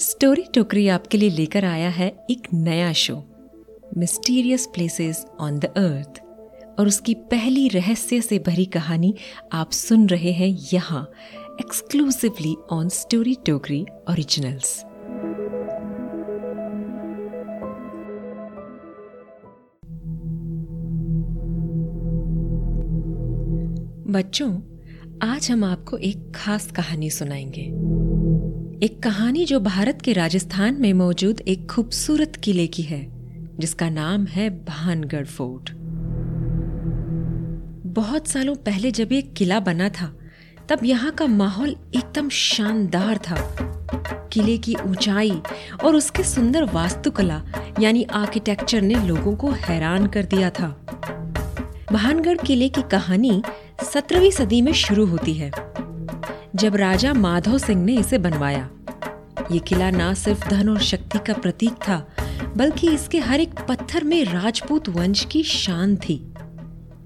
Story टोकरी आपके लिए लेकर आया है एक नया show mysterious places on the earth और उसकी पहली रहस्य से भरी कहानी आप सुन रहे हैं यहाँ exclusively on Story Tokri originals बच्चों, आज हम आपको एक खास कहानी सुनाएँगे। एक कहानी जो भारत के राजस्थान में मौजूद एक खूबसूरत किले की है, जिसका नाम है भानगढ़ फोर्ट। बहुत सालों पहले जब ये किला बना था, तब यहाँ का माहौल एकदम शानदार था। किले की ऊंचाई और उसके सुंदर वास्तुकला, यानी आर्किटेक्चर ने लोगों को हैरान कर दिया था। भानगढ़ किले की कहानी सत्रहवीं सदी में शुरू होती है। जब राजा माधव सिंह ने इसे बनवाया। ये किला ना सिर्फ़ धन और शक्ति का प्रतीक था, बल्कि इसके हर एक पत्थर में राजपूत वंश की शान थी।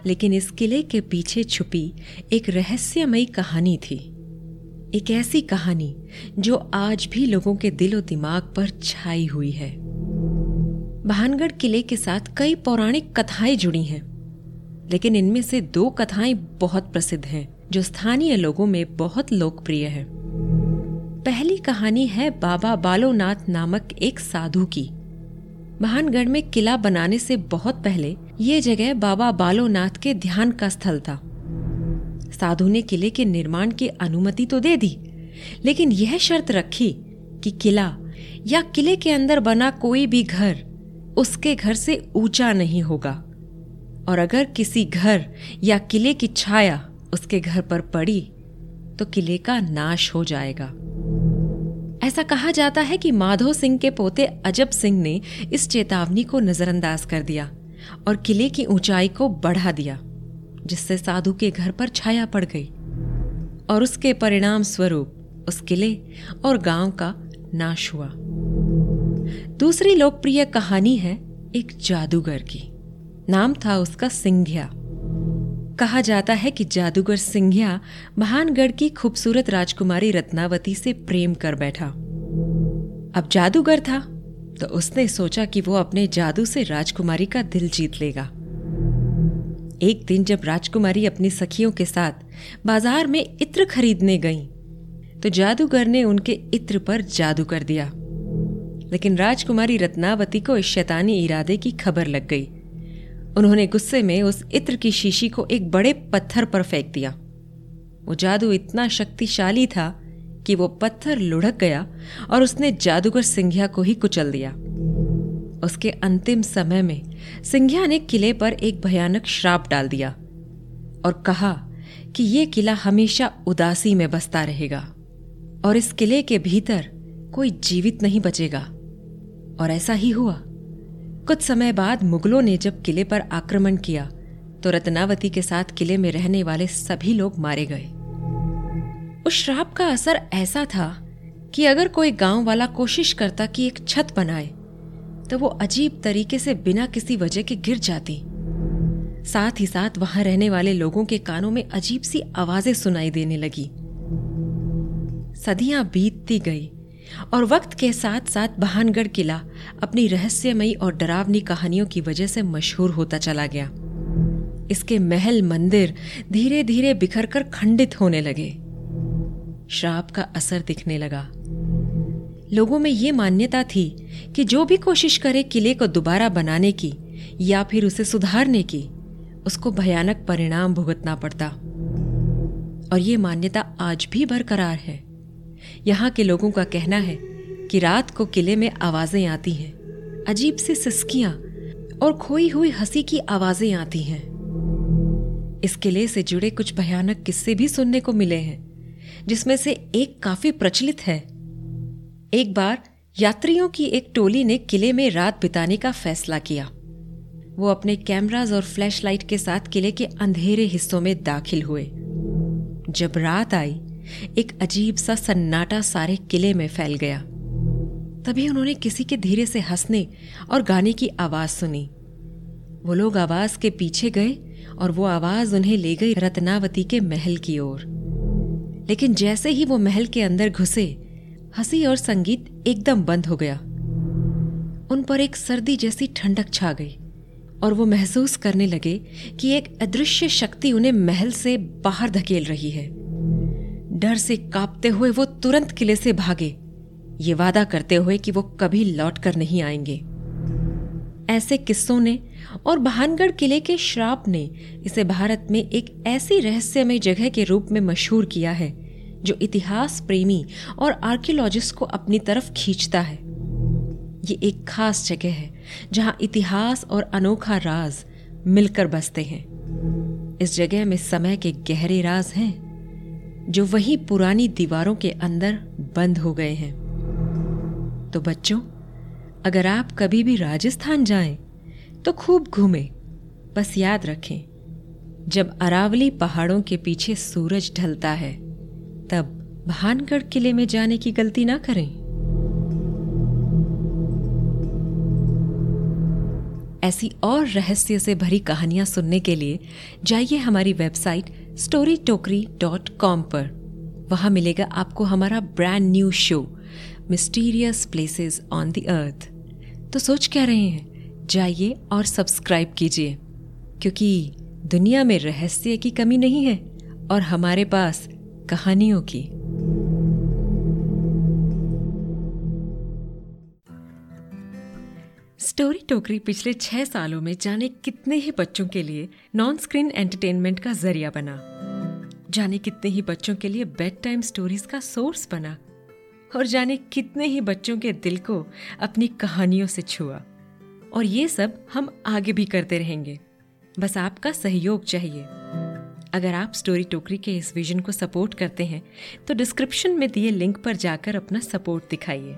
लेकिन इस किले के पीछे छुपी एक रहस्यमयी कहानी थी। एक ऐसी कहानी जो आज भी लोगों के दिल दिमाग पर छाई हुई है। भानगढ़ किले के साथ कई पौराणिक कथाएँ जुड़ी हैं, लेकिन इनमें से दो कथाएँ बहुत प्रसिद्ध हैं। जो स्थानीय लोगों में बहुत लोकप्रिय है। पहली कहानी है बाबा बालोनाथ नामक एक साधु की। महानगढ़ में किला बनाने से बहुत पहले ये जगह बाबा बालोनाथ के ध्यान का स्थल था। साधु ने किले के निर्माण की अनुमति तो दे दी, लेकिन यह शर्त रखी कि किला या किले के अंदर बना कोई भी घर उसके घर से ऊँचा नहीं होगा। और अगर किसी घर या किले की छाया उसके घर पर पड़ी तो किले का नाश हो जाएगा। ऐसा कहा जाता है कि माधो सिंह के पोते अजब सिंह ने इस चेतावनी को नजरअंदाज कर दिया और किले की ऊंचाई को बढ़ा दिया, जिससे साधु के घर पर छाया पड़ गई और उसके परिणाम स्वरूप उस किले और गाँव का नाश हुआ। दूसरी लोकप्रिय कहानी है एक जादूगर की। नाम था उसका सिंघिया। कहा जाता है कि जादूगर सिंघिया महानगढ़ की खूबसूरत राजकुमारी रत्नावती से प्रेम कर बैठा। अब जादूगर था तो उसने सोचा कि वो अपने जादू से राजकुमारी का दिल जीत लेगा। एक दिन जब राजकुमारी अपनी सखियों के साथ बाज़ार में इत्र खरीदने गई तो जादूगर ने उनके इत्र पर जादू कर दिया। लेकिन राजकुमारी रत्नावती को इस शैतानी इरादे की खबर लग गई। उन्होंने गुस्से में उस इत्र की शीशी को एक बड़े पत्थर पर फेंक दिया। वो जादू इतना शक्तिशाली था कि वो पत्थर लुढ़क गया और उसने जादूगर सिंघिया को ही कुचल दिया। उसके अंतिम समय में सिंघिया ने किले पर एक भयानक श्राप डाल दिया और कहा कि ये किला हमेशा उदासी में बसता रहेगा और इस किले के भीतर कोई जीवित नहीं बचेगा। और ऐसा ही हुआ। कुछ समय बाद मुगलों ने जब किले पर आक्रमण किया तो रत्नावती के साथ किले में रहने वाले सभी लोग मारे गए। उस श्राप का असर ऐसा था कि अगर कोई गाँव वाला कोशिश करता कि एक छत बनाए तो वो अजीब तरीके से बिना किसी वजह के गिर जाती। साथ ही साथ वहाँ रहने वाले लोगों के कानों में अजीब सी आवाज़ें सुनाई देने लगी। सदियाँ बीतती गई और वक्त के साथ साथ बहानगढ़ किला अपनी रहस्यमयी और डरावनी कहानियों की वजह से मशहूर होता चला गया। इसके महल मंदिर धीरे धीरे बिखर कर खंडित होने लगे। श्राप का असर दिखने लगा। लोगों में ये मान्यता थी कि जो भी कोशिश करे किले को दोबारा बनाने की या फिर उसे सुधारने की, उसको भयानक परिणाम भुगतना पड़ता। और ये मान्यता आज भी बरकरार है। यहाँ के लोगों का कहना है कि रात को किले में आवाज़ें आती हैं। अजीब सी सिस्कियाँ और खोई हुई हँसी की आवाज़ें आती हैं। इस किले से जुड़े कुछ भयानक किस्से भी सुनने को मिले हैं, जिसमें से एक काफ़ी प्रचलित है। एक बार यात्रियों की एक टोली ने किले में रात बिताने का फैसला किया। वो अपने कैमराज और फ्लैशलाइट के साथ किले के अंधेरे हिस्सों में दाखिल हुए। जब रात आई एक अजीब सा सन्नाटा सारे किले में फैल गया। तभी उन्होंने किसी के धीरे से हंसने और गाने की आवाज़ सुनी। वो लोग आवाज़ के पीछे गए और वो आवाज़ उन्हें ले गई रत्नावती के महल की ओर। लेकिन जैसे ही वो महल के अंदर घुसे, हँसी और संगीत एकदम बंद हो गया। उन पर एक सर्दी जैसी ठंडक छा गई और वो महसूस करने लगे कि एक अदृश्य शक्ति उन्हें महल से बाहर धकेल रही है। डर से कांपते हुए वो तुरंत किले से भागे। ये वादा करते हुए कि वो कभी लौट कर नहीं आएँगे। ऐसे किस्सों ने और बहानगढ़ किले के श्राप ने इसे भारत में एक ऐसी रहस्यमय जगह के रूप में मशहूर किया है, जो इतिहास प्रेमी और आर्कियोलॉजिस्ट को अपनी तरफ़ खींचता है। ये एक खास जगह है, जहाँ इतिहास और अनोखा राज मिलकर बसते हैं। इस जगह में समय के गहरे राज हैं। जो वही पुरानी दीवारों के अंदर बंद हो गए हैं। तो बच्चों, अगर आप कभी भी राजस्थान जाएँ तो खूब घूमें। बस याद रखें, जब अरावली पहाड़ों के पीछे सूरज ढलता है, तब भानगढ़ किले में जाने की गलती ना करें। ऐसी और रहस्य से भरी कहानियाँ सुनने के लिए जाइए हमारी website Story Tokri dot com पर। वहाँ मिलेगा आपको हमारा brand new show mysterious places on the earth तो सोच क्या रहे हैं? जाइए और सब्सक्राइब कीजिए, क्योंकि दुनिया में रहस्य की कमी नहीं है और हमारे पास कहानियों की। स्टोरी टोकरी पिछले छह सालों में जाने कितने ही बच्चों के लिए नॉन स्क्रीन एंटरटेनमेंट का ज़रिया बना। जाने कितने ही बच्चों के लिए बेड टाइम स्टोरीज का सोर्स बना और जाने कितने ही बच्चों के दिल को अपनी कहानियों से छुआ। और ये सब हम आगे भी करते रहेंगे। बस आपका सहयोग चाहिए। अगर आप स्टोरी टोकरी के इस विजन को सपोर्ट करते हैं तो डिस्क्रिप्शन में दिए लिंक पर जाकर अपना सपोर्ट दिखाइए।